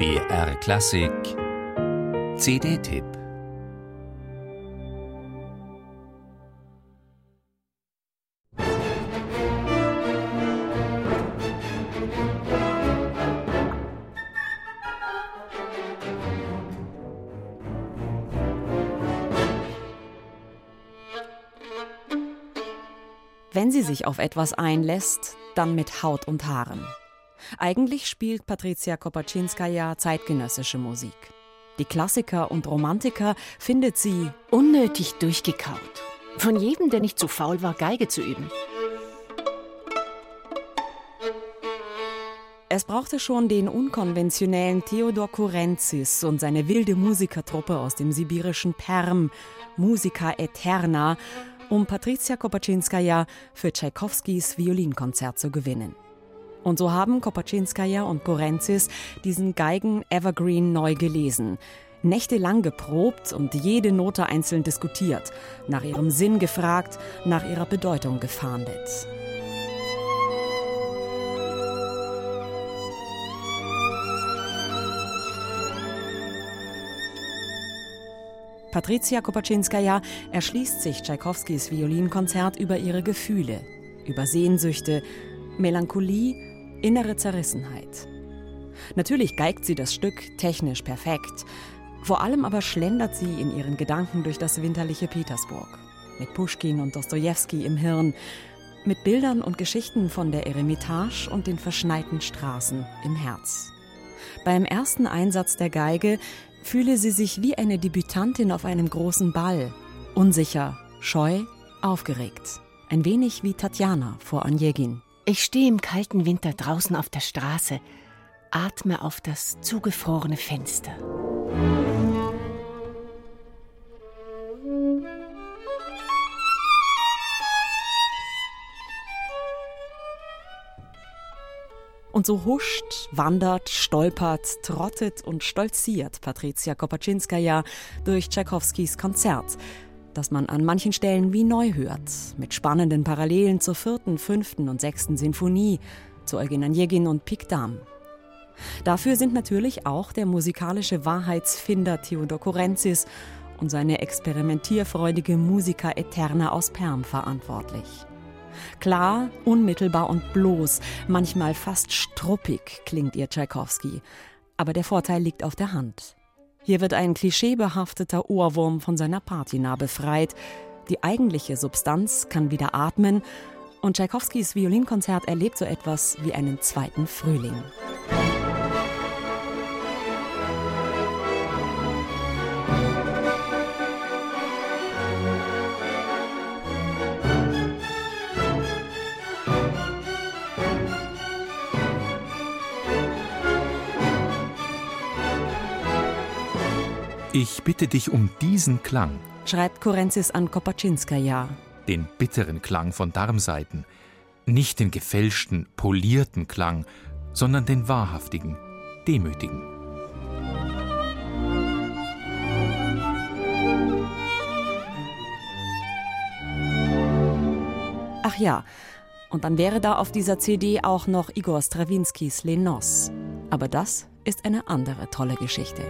BR Klassik CD-Tipp Wenn sie sich auf etwas einlässt, dann mit Haut und Haaren. Eigentlich spielt Patricia Kopaczynskaja zeitgenössische Musik. Die Klassiker und Romantiker findet sie unnötig durchgekaut. Von jedem, der nicht zu faul war, Geige zu üben. Es brauchte schon den unkonventionellen Theodor Kurenzis und seine wilde Musikertruppe aus dem sibirischen Perm, Musica Eterna, um Patricia Kopaczynskaja für Tschaikowskis Violinkonzert zu gewinnen. Und so haben Kopaczynskaja und Gorenzis diesen Geigen Evergreen neu gelesen. Nächtelang geprobt und jede Note einzeln diskutiert, nach ihrem Sinn gefragt, nach ihrer Bedeutung gefahndet. Patricia Kopaczynskaja erschließt sich Tschaikowskis Violinkonzert über ihre Gefühle, über Sehnsüchte, Melancholie, innere Zerrissenheit. Natürlich geigt sie das Stück technisch perfekt, vor allem aber schlendert sie in ihren Gedanken durch das winterliche Petersburg, mit Puschkin und Dostojewski im Hirn, mit Bildern und Geschichten von der Eremitage und den verschneiten Straßen im Herz. Beim ersten Einsatz der Geige fühle sie sich wie eine Debütantin auf einem großen Ball, unsicher, scheu, aufgeregt, ein wenig wie Tatjana vor Onegin. Ich stehe im kalten Winter draußen auf der Straße, atme auf das zugefrorene Fenster. Und so huscht, wandert, stolpert, trottet und stolziert Patricia Kopaczynskaja durch Tschaikowskis Konzert, das man an manchen Stellen wie neu hört, mit spannenden Parallelen zur vierten, fünften und sechsten Sinfonie, zu Eugen Onegin und Pikdam. Dafür sind natürlich auch der musikalische Wahrheitsfinder Theodor Kurenzis und seine experimentierfreudige Musiker Eterna aus Perm verantwortlich. Klar, unmittelbar und bloß, manchmal fast struppig klingt ihr Tschaikowski. Aber der Vorteil liegt auf der Hand. Hier wird ein klischeebehafteter Ohrwurm von seiner Patina befreit. Die eigentliche Substanz kann wieder atmen und Tschaikowskis Violinkonzert erlebt so etwas wie einen zweiten Frühling. Ich bitte dich um diesen Klang, schreibt Kurenzis an Kopaczynskaja. Den bitteren Klang von Darmsaiten, nicht den gefälschten, polierten Klang, sondern den wahrhaftigen, demütigen. Ach ja, und dann wäre da auf dieser CD auch noch Igor Strawinskys Lenos. Aber das ist eine andere tolle Geschichte.